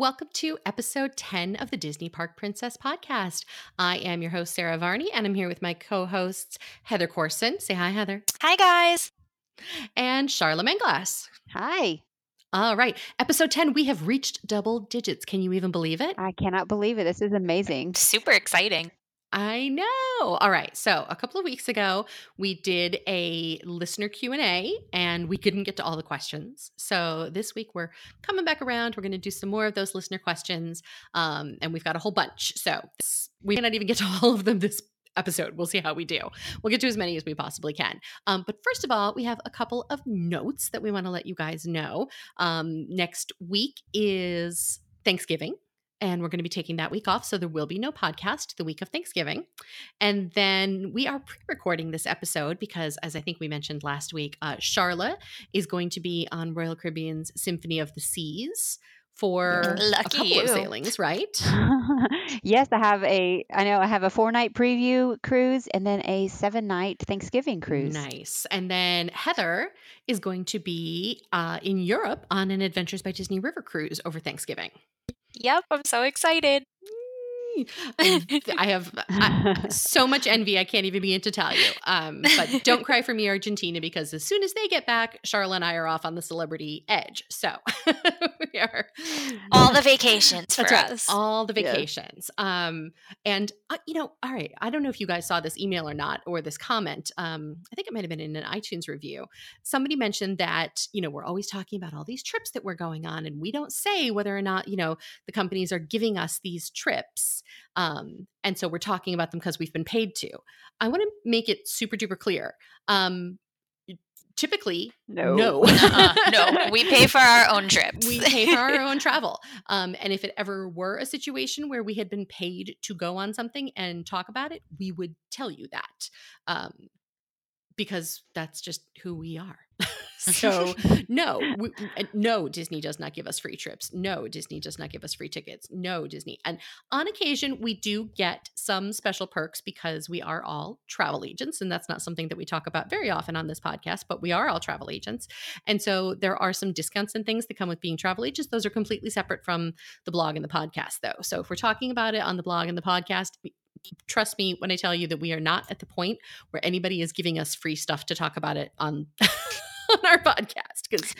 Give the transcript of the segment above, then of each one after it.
Welcome to episode 10 of the Disney Park Princess podcast. I am your host, Sarah Varney, and I'm here with my co hosts, Heather Corson. Say hi, Heather. Hi, guys. And Charla Manglass. Hi. All right. Episode 10, we have reached double digits. Can you even believe it? I cannot believe it. This is amazing. Super exciting. I know. All right. So, a couple of weeks ago, we did a listener Q&A and we couldn't get to all the questions. So, this week we're coming back around. We're going to do some more of those listener questions. Um, and we've got a whole bunch. So, this, we may not even get to all of them this episode. We'll see how we do. We'll get to as many as we possibly can. Um, but first of all, we have a couple of notes that we want to let you guys know. Um, next week is Thanksgiving and we're going to be taking that week off. So there will be no podcast the week of Thanksgiving. And then we are pre recording this episode because, as I think we mentioned last week, uh, Charla is going to be on Royal Caribbean's Symphony of the Seas for Lucky a couple you. of sailings, right? yes, I have a I know I have a four night preview cruise and then a seven night Thanksgiving cruise. Nice. And then Heather is going to be uh, in Europe on an Adventures by Disney River cruise over Thanksgiving. Yep, I'm so excited. And I have I, so much envy I can't even begin to tell you. Um, but don't cry for me, Argentina, because as soon as they get back, Charla and I are off on the celebrity edge. So we are All the vacations for That's right. us. All the Yes. vacations. Um, and uh, you know, all right. I don't know if you guys saw this email or not, or this comment. Um, I think it might have been in an iTunes review. Somebody mentioned that you know we're always talking about all these trips that we're going on, and we don't say whether or not you know the companies are giving us these trips. Um, and so we're talking about them because we've been paid to. I want to make it super duper clear. Um, typically, no. no, Uh-uh, no, we pay for our own trips. we pay for our own travel. Um, and if it ever were a situation where we had been paid to go on something and talk about it, we would tell you that um, because that's just who we are. So no, we, uh, no, Disney does not give us free trips. No, Disney does not give us free tickets. No, Disney. And on occasion, we do get some special perks because we are all travel agents, and that's not something that we talk about very often on this podcast. But we are all travel agents, and so there are some discounts and things that come with being travel agents. Those are completely separate from the blog and the podcast, though. So if we're talking about it on the blog and the podcast, trust me when I tell you that we are not at the point where anybody is giving us free stuff to talk about it on. on our podcast because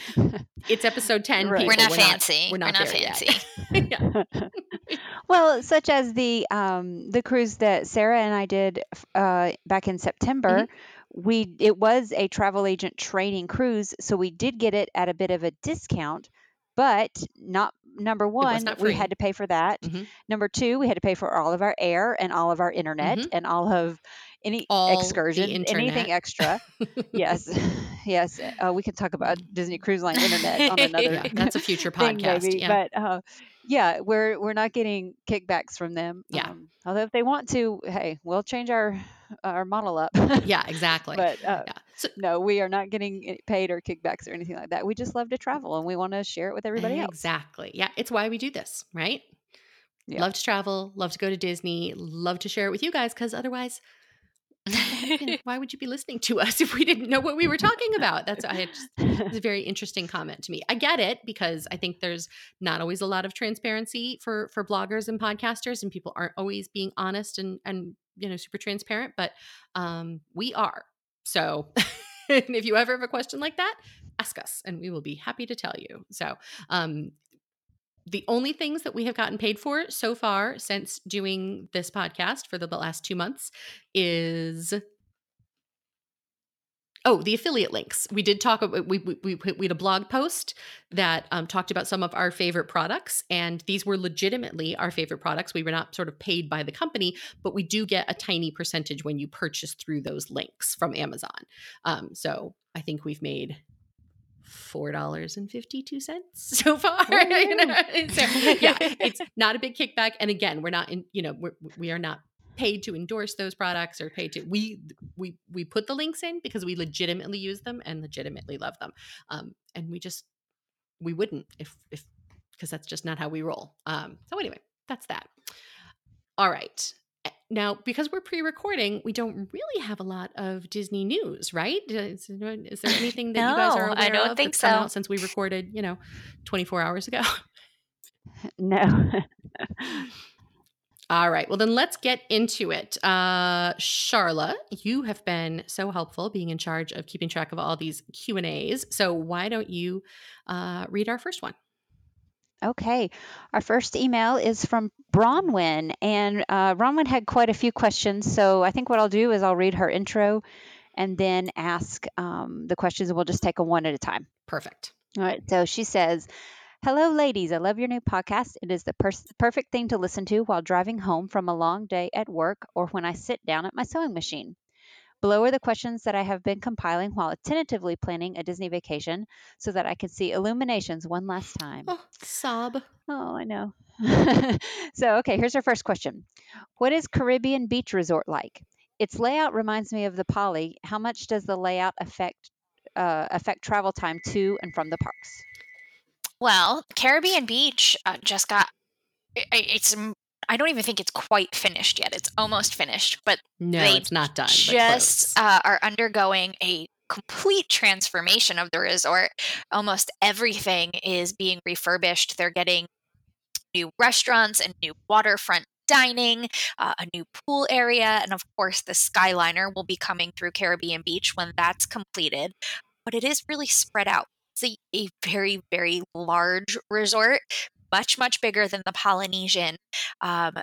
it's episode 10 Right. we're people. not fancy. we're not, not there yet. fancy. yeah. well, such as the um the cruise that Sarah and I did uh back in September. Mm-hmm. We it was a travel agent training cruise, so we did get it at a bit of a discount, but not number one, not we had to pay for that. Mhm. Number two, we had to pay for all of our air and all of our internet Mhm. and all of any All excursion, anything extra. yes, yes. Uh, we can talk about Disney Cruise Line internet on another. yeah that's a future podcast maybe. yeah But uh, yeah, we're we're not getting kickbacks from them. Yeah. Um, although if they want to, hey, we'll change our our model up. yeah exactly but uh, yeah so no, we are not getting paid or kickbacks or anything like that. We just love to travel and we want to share it with everybody else. exactly yeah it's why we do this right Yeah. love to travel love to go to disney love to share it with you guys because otherwise why would you be listening to us if we didn't know what we were talking about that's i just it's a very interesting comment to me. I get it because I think there's not always a lot of transparency for for bloggers and podcasters, and people aren't always being honest and and you know super transparent. But um, we are. So if you ever have a question like that, ask us, and we will be happy to tell you. So. Um, the only things that we have gotten paid for so far since doing this podcast for the last two months is Oh, the affiliate links. We did talk about we we we, we had a blog post that um, talked about some of our favorite products, and these were legitimately our favorite products. We were not sort of paid by the company, but we do get a tiny percentage when you purchase through those links from Amazon. Um, so I think we've made four dollars and fifty two cents so far. you know? So yeah, it's not a big kickback, and again, we're not in. You know, we're, we are not paid to endorse those products or paid to we we we put the links in because we legitimately use them and legitimately love them um and we just we wouldn't if if because that's just not how we roll um so anyway that's that all right now because we're pre-recording we don't really have a lot of disney news right is, there anything that you guys are aware I don't of think so. since we recorded you know 24 hours ago No. All right. Well, then let's get into it. Uh, Charla, you have been so helpful being in charge of keeping track of all these Q and A's. So why don't you uh, read our first one? Okay. Our first email is from Bronwyn, and uh, Bronwyn had quite a few questions. So I think what I'll do is I'll read her intro and then ask um, the questions, and we'll just take them one at a time. Perfect. All right. So she says, Hello, ladies. I love your new podcast. It is the per- perfect thing to listen to while driving home from a long day at work or when I sit down at my sewing machine. Below are the questions that I have been compiling while tentatively planning a Disney vacation so that I can see Illuminations one last time. Oh, sob. Oh, I know. so, okay, here's our first question What is Caribbean Beach Resort like? Its layout reminds me of the Poly. How much does the layout affect uh, affect travel time to and from the parks? Well, Caribbean Beach uh, just got i- i- it's I don't even think it's quite finished yet. It's almost finished, but No, They it's not done. just uh, are undergoing a complete transformation of the resort. Almost everything is being refurbished. They're getting new restaurants and new waterfront dining, uh, a new pool area, and of course, the Skyliner will be coming through Caribbean Beach when that's completed. But it is really spread out. It's a, a very, very large resort, much, much bigger than the Polynesian. Um,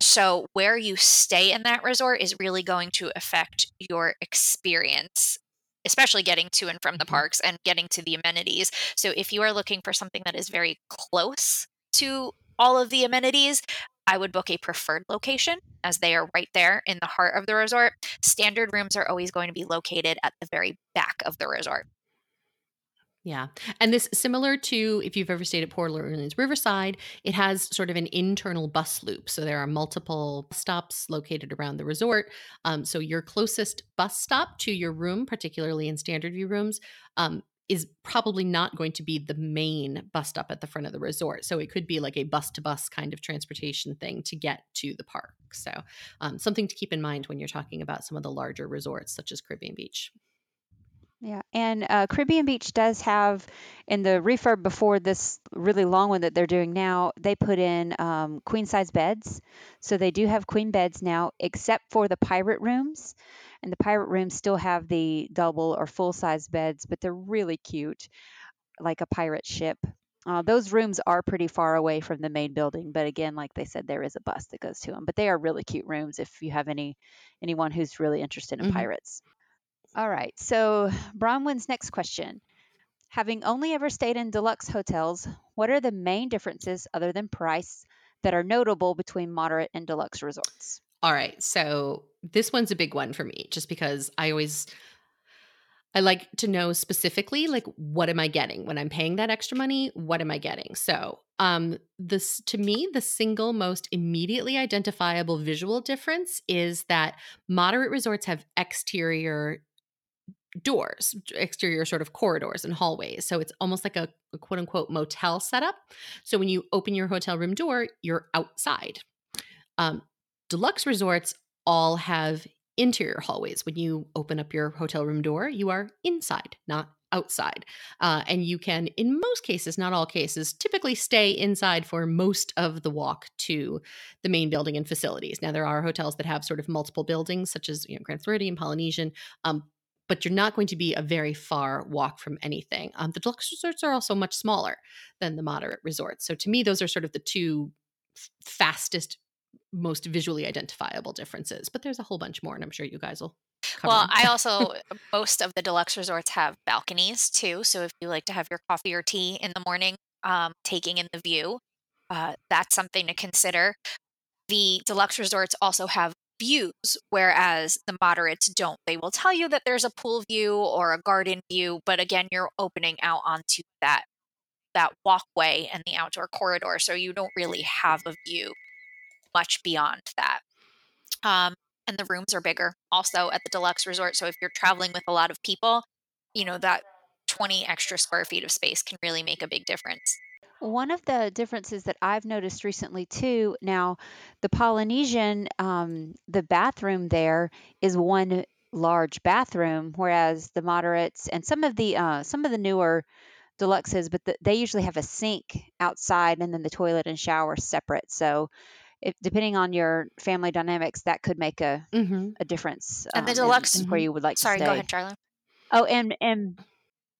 so, where you stay in that resort is really going to affect your experience, especially getting to and from the Mhm. parks and getting to the amenities. So, if you are looking for something that is very close to all of the amenities, I would book a preferred location as they are right there in the heart of the resort. Standard rooms are always going to be located at the very back of the resort. Yeah. And this similar to if you've ever stayed at Port Orleans Riverside, it has sort of an internal bus loop. So there are multiple stops located around the resort. Um, so your closest bus stop to your room, particularly in standard view rooms, um, is probably not going to be the main bus stop at the front of the resort. So it could be like a bus to bus kind of transportation thing to get to the park. So um, something to keep in mind when you're talking about some of the larger resorts, such as Caribbean Beach. Yeah, and uh, Caribbean Beach does have in the refurb before this really long one that they're doing now. They put in um, queen size beds, so they do have queen beds now, except for the pirate rooms. And the pirate rooms still have the double or full size beds, but they're really cute, like a pirate ship. Uh, those rooms are pretty far away from the main building, but again, like they said, there is a bus that goes to them. But they are really cute rooms if you have any anyone who's really interested in Mhm. pirates. All right. So Bronwyn's next question. Having only ever stayed in deluxe hotels, what are the main differences other than price that are notable between moderate and deluxe resorts? All right. So this one's a big one for me just because I always I like to know specifically like what am I getting when I'm paying that extra money? What am I getting? So, um this to me the single most immediately identifiable visual difference is that moderate resorts have exterior doors, exterior sort of corridors and hallways. So it's almost like a, a quote unquote motel setup. So when you open your hotel room door, you're outside. Um, deluxe resorts all have interior hallways. When you open up your hotel room door, you are inside, not outside. Uh, and you can, in most cases, not all cases, typically stay inside for most of the walk to the main building and facilities. Now, there are hotels that have sort of multiple buildings, such as you know, Grand Floridian, Polynesian. Um, but you're not going to be a very far walk from anything. Um, the deluxe resorts are also much smaller than the moderate resorts. So to me, those are sort of the two f- fastest, most visually identifiable differences. But there's a whole bunch more, and I'm sure you guys will. Cover Well. I also most of the deluxe resorts have balconies too. So if you like to have your coffee or tea in the morning, um, taking in the view, uh, that's something to consider. The deluxe resorts also have views, whereas the moderates don't. They will tell you that there's a pool view or a garden view, but again, you're opening out onto that that walkway and the outdoor corridor, so you don't really have a view much beyond that. Um, and the rooms are bigger also at the deluxe resort. So if you're traveling with a lot of people, you know, that 20 extra square feet of space can really make a big difference. One of the differences that I've noticed recently too, now the Polynesian, um, the bathroom there is one large bathroom, whereas the moderates and some of the uh, some of the newer deluxes, but the, they usually have a sink outside and then the toilet and shower separate. So, if, depending on your family dynamics, that could make a Mm-hmm. a difference. And the um, in- deluxe- in where you would like Sorry, to go stay. ahead, Charla. Oh, and and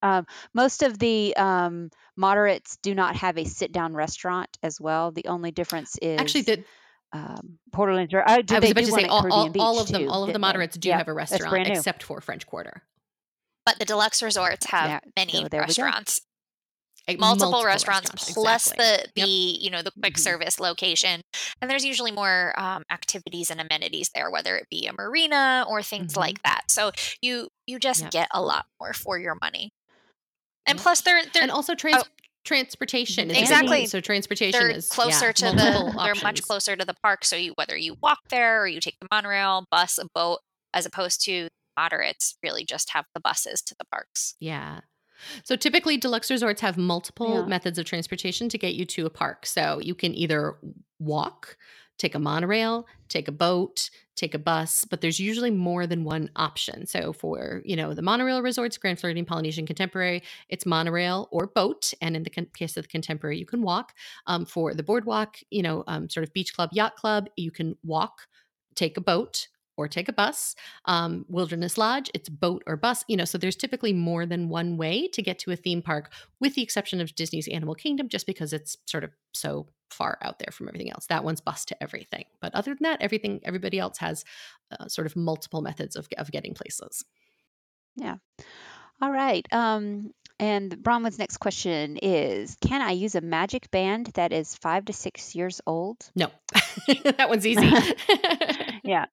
um, most of the um, moderates do not have a sit down restaurant as well. The only difference is Actually, the, um, Port Orleans. Or, uh, I was they about do to say all, all, all of them, too, all of the didn't they? moderates do Yeah, have a restaurant, except for French Quarter. But the deluxe resorts have Yeah, many so there we go. restaurants, Like, multiple, restaurants, plus exactly. the the Yep. you know the quick Mhm. service location. And there's usually more um, activities and amenities there, whether it be a marina or things Mhm. like that. So you you just Yep. get a lot more for your money. And plus, they're they're and also trans- oh. transportation Exactly. exactly so transportation they're is closer yeah, to the multiple they're much closer to the park so you whether you walk there or you take the monorail bus a boat as opposed to moderates really just have the buses to the parks Yeah. So typically, deluxe resorts have multiple Yeah. methods of transportation to get you to a park. So you can either walk, take a monorail, take a boat, take a bus, but there's usually more than one option. So for you know the monorail resorts, Grand Floridian, Polynesian, Contemporary, it's monorail or boat, and in the con- case of the Contemporary, you can walk. Um, for the boardwalk, you know, um, sort of beach club, yacht club, you can walk, take a boat. Or take a bus. Um, Wilderness Lodge, it's boat or bus. You know, so there's typically more than one way to get to a theme park, with the exception of Disney's Animal Kingdom, just because it's sort of so far out there from everything else. That one's bus to everything. But other than that, everything everybody else has uh, sort of multiple methods of of getting places. Yeah. All right. Um, and Bronwyn's next question is Can I use a magic band that is five to six years old? No, that one's easy. Yeah.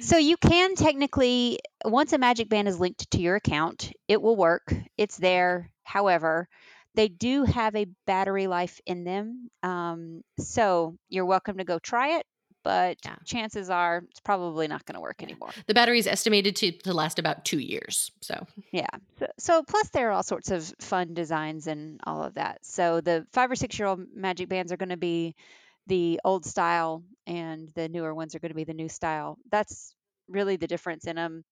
So you can technically, once a magic band is linked to your account, it will work. It's there. However, they do have a battery life in them. Um, so you're welcome to go try it, but Yeah. chances are it's probably not going to work Yeah. anymore. the battery is estimated to, to last about two years. So Yeah. So, so plus there are all sorts of fun designs and all of that. So the five or six year old magic bands are going to be the old style, and the newer ones are going to be the new style. That's really the difference in them.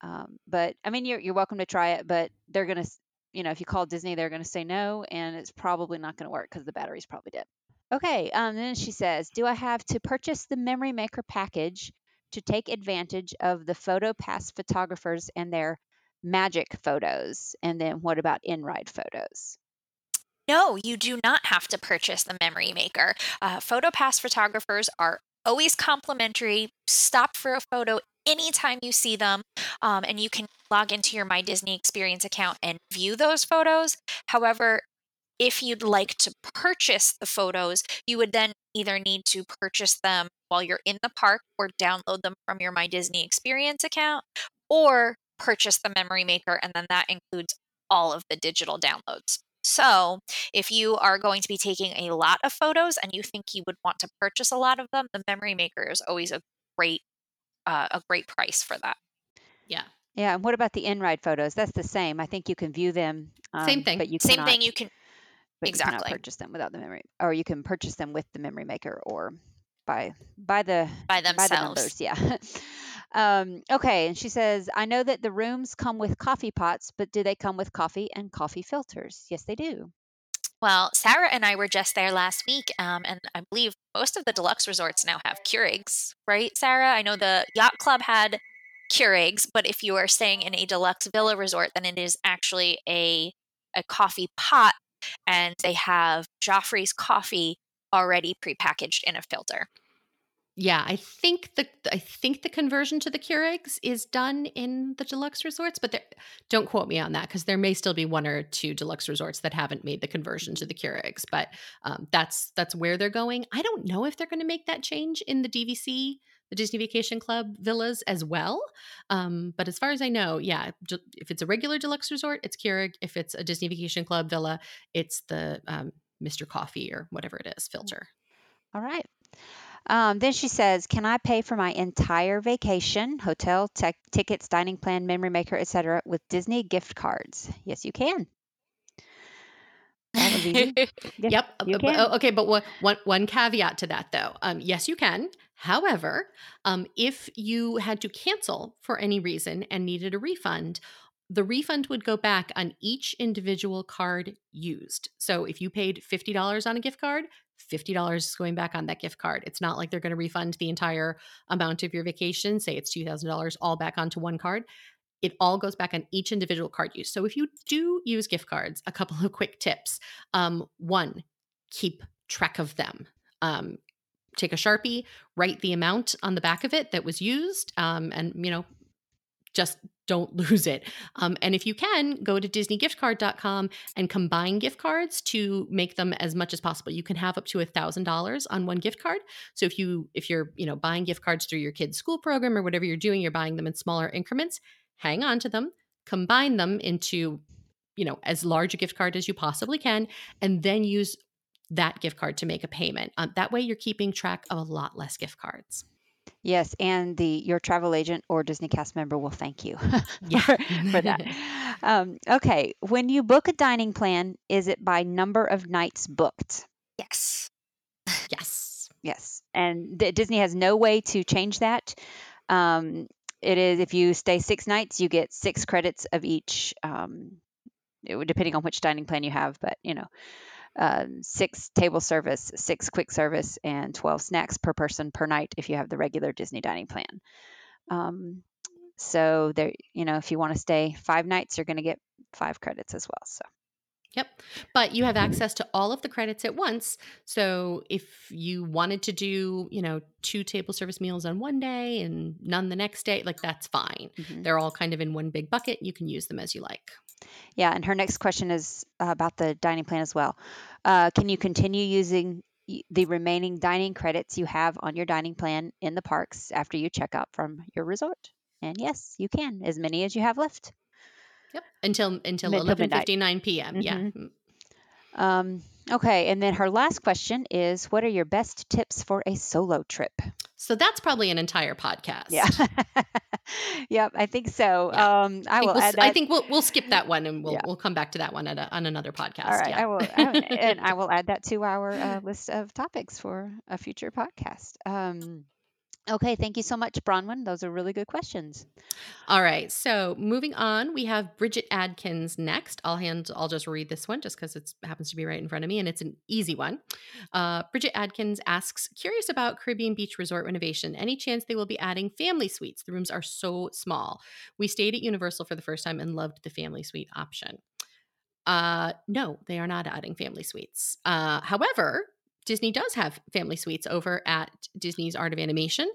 Um, but I mean, you're you're welcome to try it, but they're going to, you know, if you call Disney, they're going to say no, and it's probably not going to work because the battery's probably dead. Okay. Um, then she says, do I have to purchase the Memory Maker package to take advantage of the Photo Pass photographers and their magic photos? And then what about in ride photos? No, you do not have to purchase the memory maker. Uh, PhotoPass photographers are always complimentary. Stop for a photo anytime you see them, um, and you can log into your My Disney Experience account and view those photos. However, if you'd like to purchase the photos, you would then either need to purchase them while you're in the park or download them from your My Disney Experience account or purchase the memory maker, and then that includes all of the digital downloads. So, if you are going to be taking a lot of photos and you think you would want to purchase a lot of them, the memory maker is always a great uh, a great price for that. yeah, Yeah. And what about the in ride photos? That's the same. I think you can view them. Same um, thing. But you Same cannot, thing you can but you cannot exactly. purchase them without the memory, or you can purchase them with the memory maker or by by the by by the themselves. numbers. Yeah. um, okay. And she says, I know that the rooms come with coffee pots, but do they come with coffee and coffee filters? Yes, they do. Well, Sarah and I were just there last week, um, and I believe most of the deluxe resorts now have Keurigs, right, Sarah? I know the yacht club had Keurigs, but if you are staying in a deluxe villa resort, then it is actually a a coffee pot, and they have Joffrey's coffee already prepackaged in a filter. Yeah. I think the I think the conversion to the Keurigs is done in the deluxe resorts, but there, don't quote me on that because there may still be one or two deluxe resorts that haven't made the conversion to the Keurigs. But um, that's that's where they're going. I don't know if they're going to make that change in the DVC, the Disney Vacation Club villas as well. Um, but as far as I know, yeah, if it's a regular deluxe resort, it's Keurig. If it's a Disney Vacation Club villa, it's the um, Mr. Coffee or whatever it is filter. All right. Um, then she says, "Can I pay for my entire vacation, hotel, tech, tickets, dining plan, memory maker, etc., with Disney gift cards?" Yes, you can. That was easy. Yeah, Yep. you uh, oh, okay, but one, one, one caveat to that, though. Um, yes, you can. However, um, if you had to cancel for any reason and needed a refund, the refund would go back on each individual card used. So if you paid $50 on a gift card, $50 is going back on that gift card. It's not like they're going to refund the entire amount of your vacation, say it's $2,000 all back onto one card. It all goes back on each individual card use. So if you do use gift cards, a couple of quick tips. Um, one, keep track of them. Um, take a sharpie, write the amount on the back of it that was used, um, and you know, just don't lose it. Um, and if you can, go to DisneyGiftCard.com and combine gift cards to make them as much as possible. You can have up to a thousand dollars on one gift card. So if you if you're you know buying gift cards through your kid's school program or whatever you're doing, you're buying them in smaller increments. Hang on to them, combine them into you know as large a gift card as you possibly can, and then use that gift card to make a payment. Um, that way, you're keeping track of a lot less gift cards. Yes, and the your travel agent or Disney cast member will thank you Yeah. for, for that. Um, okay, when you book a dining plan, is it by number of nights booked? Yes. yes. Yes, and D- Disney has no way to change that. Um, it is if you stay six nights, you get six credits of each. Um, it depending on which dining plan you have, but you know, uh, six table service, six quick service, and 12 snacks per person per night if you have the regular Disney dining plan. Um, so there, you know, if you want to stay five nights, you're going to get five credits as well. So Yep. But you have access to all of the credits at once. So if you wanted to do, you know, two table service meals on one day and none the next day, like that's fine. mhm. They're all kind of in one big bucket. You can use them as you like. Yeah, and her next question is uh, about the dining plan as well. Uh, can you continue using the remaining dining credits you have on your dining plan in the parks after you check out from your resort? And yes, you can, as many as you have left. Yep. Until until eleven fifty nine p.m. Yeah. Mhm. Mm. Um, okay, and then her last question is What are your best tips for a solo trip? So that's probably an entire podcast. Yeah. yep, I think so. Yeah. Um, I I think, will we'll. I think we'll we'll skip that one and we'll Yeah. we'll come back to that one at a, on another podcast. All right, yeah. I will, I, and I will add that to our uh, list of topics for a future podcast. Um, okay, thank you so much, Bronwyn. Those are really good questions. All right. So moving on, we have Bridget Adkins next. I'll hand. I'll just read this one just because it happens to be right in front of me, and it's an easy one. Uh, Bridget Adkins asks, curious about Caribbean Beach Resort renovation. Any chance they will be adding family suites? The rooms are so small. We stayed at Universal for the first time and loved the family suite option. Uh, no, they are not adding family suites. Uh, however, Disney does have family suites over at Disney's Art of Animation,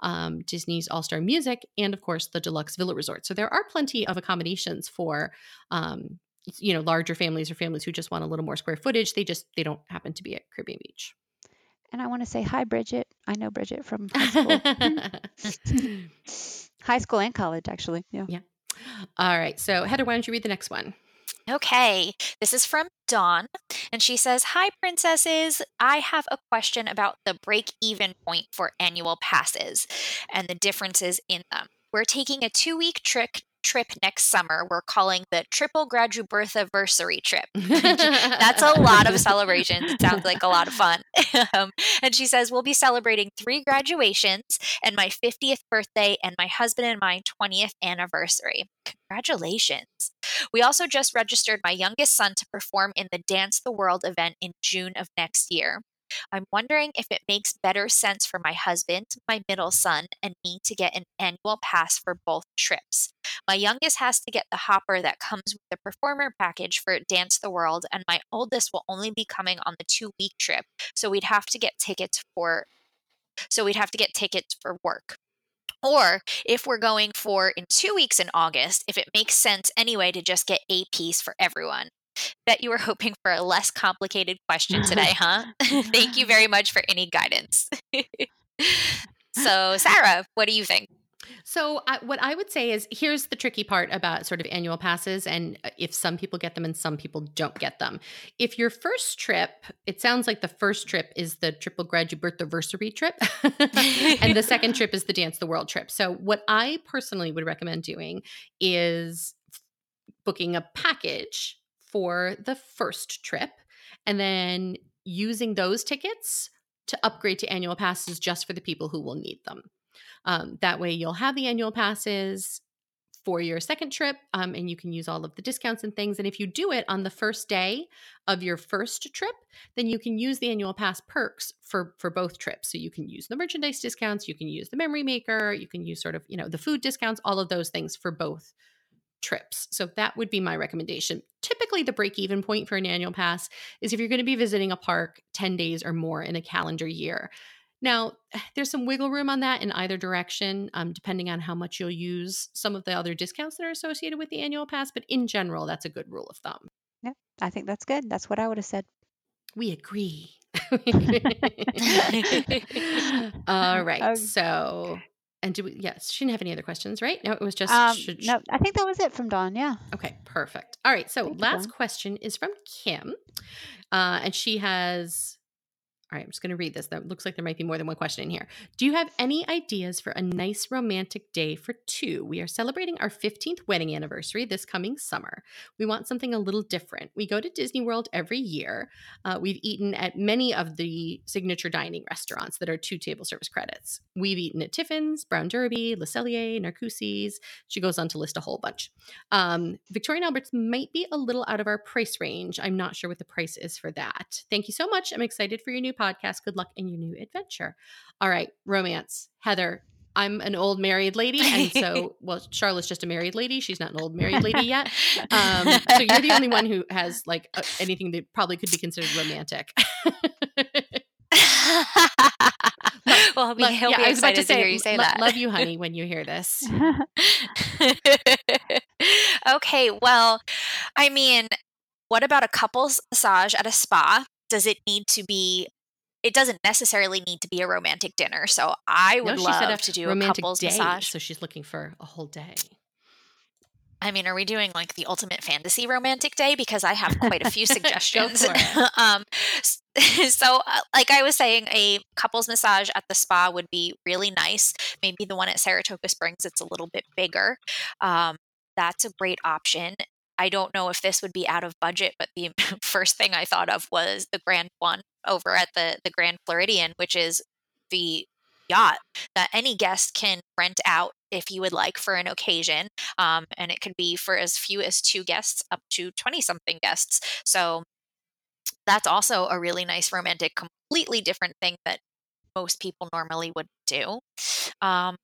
um, Disney's All Star Music, and of course the Deluxe Villa Resort. So there are plenty of accommodations for, um, you know, larger families or families who just want a little more square footage. They just they don't happen to be at Caribbean Beach. And I want to say hi, Bridget. I know Bridget from high school, high school and college, actually. Yeah. All right. So Heather, why don't you read the next one? Okay, this is from Dawn, and she says, Hi, princesses. I have a question about the break even point for annual passes and the differences in them. We're taking a two week trip. Trip next summer, we're calling the Triple gradu birth anniversary trip. That's a lot of celebrations. It sounds like a lot of fun. um, and she says, We'll be celebrating three graduations and my 50th birthday and my husband and my 20th anniversary. Congratulations. We also just registered my youngest son to perform in the Dance the World event in June of next year. I'm wondering if it makes better sense for my husband, my middle son, and me to get an annual pass for both trips. My youngest has to get the hopper that comes with the performer package for Dance the World, and my oldest will only be coming on the two week trip, so we'd have to get tickets for so we'd have to get tickets for work. Or if we're going for in two weeks in August, if it makes sense anyway to just get a piece for everyone. Bet you were hoping for a less complicated question today, huh? Thank you very much for any guidance. so, Sarah, what do you think? So, I, what I would say is here's the tricky part about sort of annual passes, and uh, if some people get them and some people don't get them. If your first trip, it sounds like the first trip is the triple graduberthiversary trip, and the second trip is the Dance the World trip. So, what I personally would recommend doing is booking a package for the first trip and then using those tickets to upgrade to annual passes just for the people who will need them. Um, that way, you'll have the annual passes for your second trip um, and you can use all of the discounts and things and if you do it on the first day of your first trip then you can use the annual pass perks for for both trips. So you can use the merchandise discounts you can use the memory maker you can use sort of you know the food discounts all of those things for both trips. So that would be my recommendation. Typically the break even point for an annual pass is if you're going to be visiting a park 10 days or more in a calendar year now, there's some wiggle room on that in either direction, um, depending on how much you'll use some of the other discounts that are associated with the annual pass. But in general, that's a good rule of thumb. Yeah, I think that's good. That's what I would have said. We agree. All right. Um, so, and do we, yes, she didn't have any other questions, right? No, it was just, um, should, no, I think that was it from Dawn. Yeah. Okay, perfect. All right. So, Thank last you, question is from Kim. Uh, and she has all right, I'm just going to read this. That looks like there might be more than one question in here. Do you have any ideas for a nice romantic day for two? We are celebrating our 15th wedding anniversary this coming summer. We want something a little different. We go to Disney World every year. Uh, we've eaten at many of the signature dining restaurants that are two table service credits. We've eaten at Tiffin's, Brown Derby, Le Cellier, Narcoossee's. She goes on to list a whole bunch. Um, Victoria and Albert's might be a little out of our price range. I'm not sure what the price is for that. Thank you so much. I'm excited for your new podcast podcast. Good luck in your new adventure. All right, romance. Heather, I'm an old married lady. And so, well, Charla's just a married lady. She's not an old married lady yet. Um, so you're the only one who has like uh, anything that probably could be considered romantic. well, we yeah, I was about to say, to you say that. Love you, honey, when you hear this. okay, well, I mean, what about a couples massage at a spa? Does it need to be it doesn't necessarily need to be a romantic dinner. So I would no, love to do a couples day, massage. So she's looking for a whole day. I mean, are we doing like the ultimate fantasy romantic day? Because I have quite a few suggestions. um, so, uh, like I was saying, a couples massage at the spa would be really nice. Maybe the one at Saratoga Springs, it's a little bit bigger. Um, that's a great option. I don't know if this would be out of budget, but the first thing I thought of was the Grand One over at the the Grand Floridian, which is the yacht that any guest can rent out if you would like for an occasion. Um, and it could be for as few as two guests up to 20 something guests. So that's also a really nice romantic, completely different thing that most people normally would do. Um,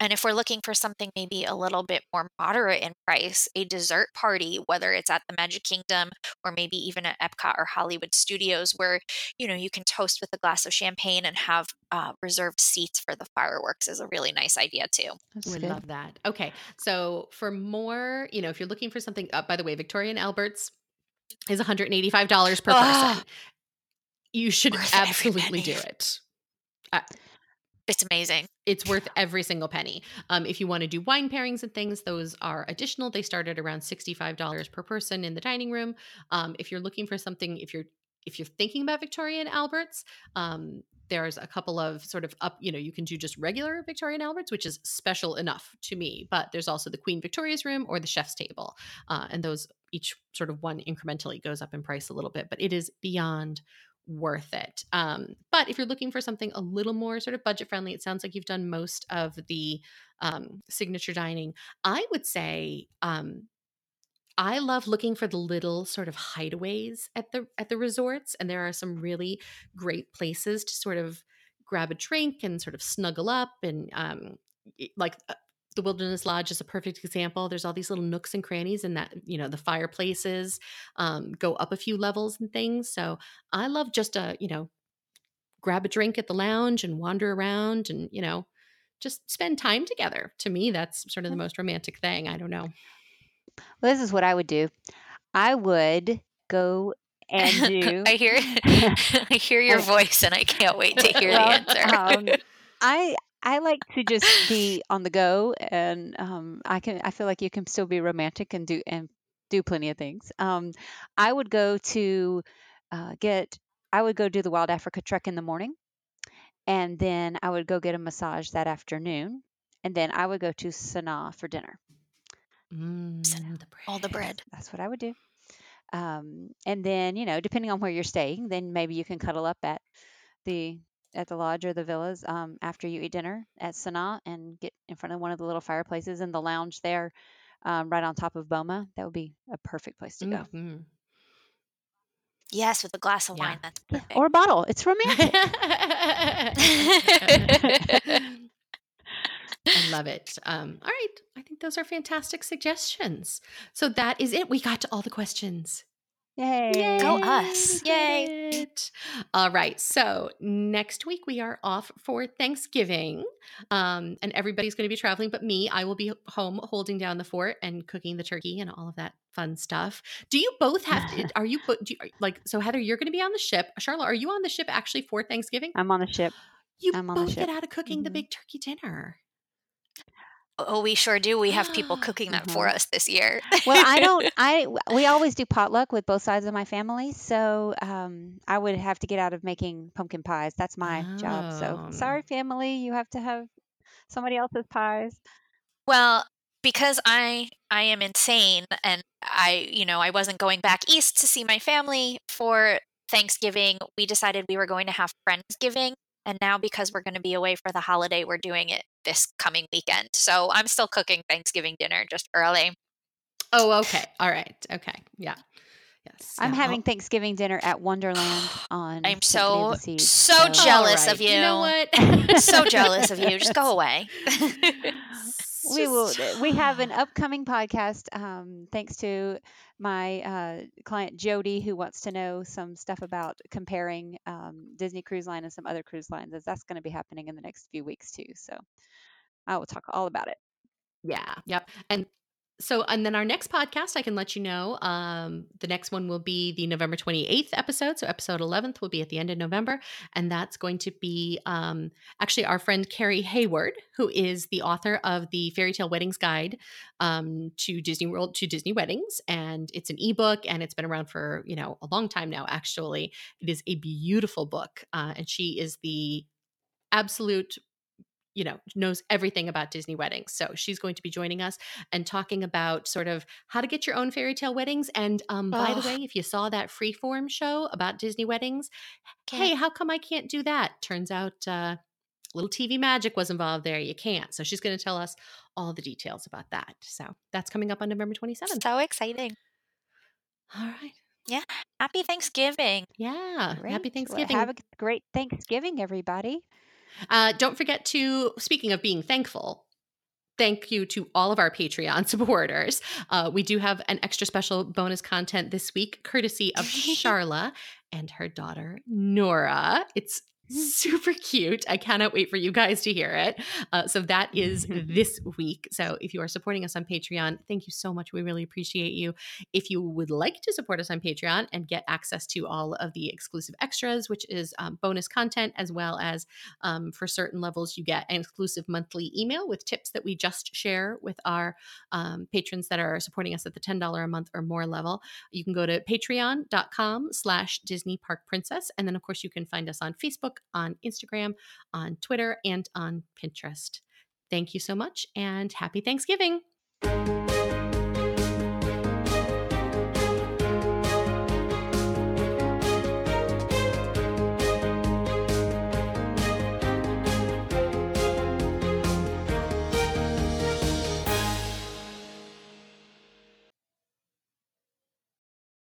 and if we're looking for something maybe a little bit more moderate in price, a dessert party, whether it's at the Magic Kingdom or maybe even at Epcot or Hollywood Studios, where you know you can toast with a glass of champagne and have uh, reserved seats for the fireworks, is a really nice idea too. We love that. Okay, so for more, you know, if you're looking for something, uh, by the way, Victoria and Albert's is $185 per person. You should absolutely do it. Uh, it's amazing. It's worth every single penny. Um, if you want to do wine pairings and things, those are additional. They start at around $65 per person in the dining room. Um, if you're looking for something, if you're if you're thinking about Victoria and Alberts, um, there's a couple of sort of up, you know, you can do just regular Victoria and Alberts, which is special enough to me. But there's also the Queen Victoria's room or the chef's table. Uh, and those each sort of one incrementally goes up in price a little bit, but it is beyond worth it. Um, but if you're looking for something a little more sort of budget friendly, it sounds like you've done most of the um, signature dining. I would say um, I love looking for the little sort of hideaways at the at the resorts, and there are some really great places to sort of grab a drink and sort of snuggle up and um, like uh, the Wilderness Lodge is a perfect example. There's all these little nooks and crannies, and that you know the fireplaces um, go up a few levels and things. So I love just a you know grab a drink at the lounge and wander around and you know just spend time together. To me, that's sort of the most romantic thing. I don't know. Well, this is what I would do. I would go and do. I hear, I hear your voice, and I can't wait to hear the answer. Um, I I like to just be on the go, and um, I can. I feel like you can still be romantic and do and do plenty of things. Um, I would go to uh, get. I would go do the Wild Africa trek in the morning, and then I would go get a massage that afternoon, and then I would go to Sanaa for dinner. Mm, the All the bread. That's what I would do. Um, and then you know, depending on where you're staying, then maybe you can cuddle up at the at the lodge or the villas um, after you eat dinner at Sanaa and get in front of one of the little fireplaces in the lounge there. um, right on top of Boma, that would be a perfect place to go. Mm-hmm. Yes, with a glass of Yeah. wine. That's perfect. Or a bottle. It's romantic. I love it. Um, all right. I think those are fantastic suggestions. So that is it. We got to all the questions. Yay. Go us. Yay. All right. So next week we are off for Thanksgiving. Um, and everybody's going to be traveling but me. I will be home holding down the fort and cooking the turkey and all of that fun stuff. Do you both have to, are you, do you like, so Heather, you're going to be on the ship. Charla, are you on the ship actually for Thanksgiving? I'm on the ship. You I'm on the both get out of cooking the Mhm. big turkey dinner. Oh, we sure do. We have people cooking that for Mhm. us this year. Well, I don't. I we always do potluck with both sides of my family, so um, I would have to get out of making pumpkin pies. That's my job. So Oh. sorry, family, you have to have somebody else's pies. Well, because I I am insane and I, you know, I wasn't going back east to see my family for Thanksgiving, we decided we were going to have Friendsgiving. And now because we're going to be away for the holiday, we're doing it this coming weekend. So I'm still cooking Thanksgiving dinner just early. Oh, okay. All right. Okay. Yeah. Yes. I'm yeah, having I'll- Thanksgiving dinner at Wonderland on. I'm Symphony of so the Seas, so All jealous right, of You You know what? so jealous of you. Just go away. we will we have an upcoming podcast um, thanks to my uh, client jody who wants to know some stuff about comparing um, disney cruise line and some other cruise lines as that's going to be happening in the next few weeks too so i will talk all about it Yeah. Yep. And so, and then our next podcast, I can let you know. Um, the next one will be the November 28th episode. So, episode 11th will be at the end of November. And that's going to be um, actually our friend Carrie Hayward, who is the author of the Fairy Tale Weddings Guide um, to Disney World, to Disney Weddings. And it's an ebook and it's been around for, you know, a long time now, actually. It is a beautiful book. Uh, and she is the absolute you know knows everything about disney weddings. So she's going to be joining us and talking about sort of how to get your own fairy tale weddings. And um, by the way if you saw that freeform show about disney weddings hey how come i can't do that? Turns out uh, little tv magic was involved there. You can't. So she's going to tell us all the details about that. So that's coming up on november 27th So exciting. all right. Yeah. Happy Thanksgiving. yeah. Great. happy Well, thanksgiving. have a great thanksgiving everybody Uh, don't forget to, speaking of being thankful, thank you to all of our Patreon supporters. Uh, we do have an extra special bonus content this week, courtesy of Charla and her daughter, Nora. It's super cute. I cannot wait for you guys to hear it. Uh, so that is this week. So if you are supporting us on Patreon, thank you so much. We really appreciate you. If you would like to support us on Patreon and get access to all of the exclusive extras, which is um, bonus content, as well as um, for certain levels, you get an exclusive monthly email with tips that we just share with our um, patrons that are supporting us at the $10 a month or more level. You can go to patreon.com slash Disney Park Princess. And then, of course, you can find us on On Instagram, on Twitter, and on Pinterest. Thank you so much and happy Thanksgiving.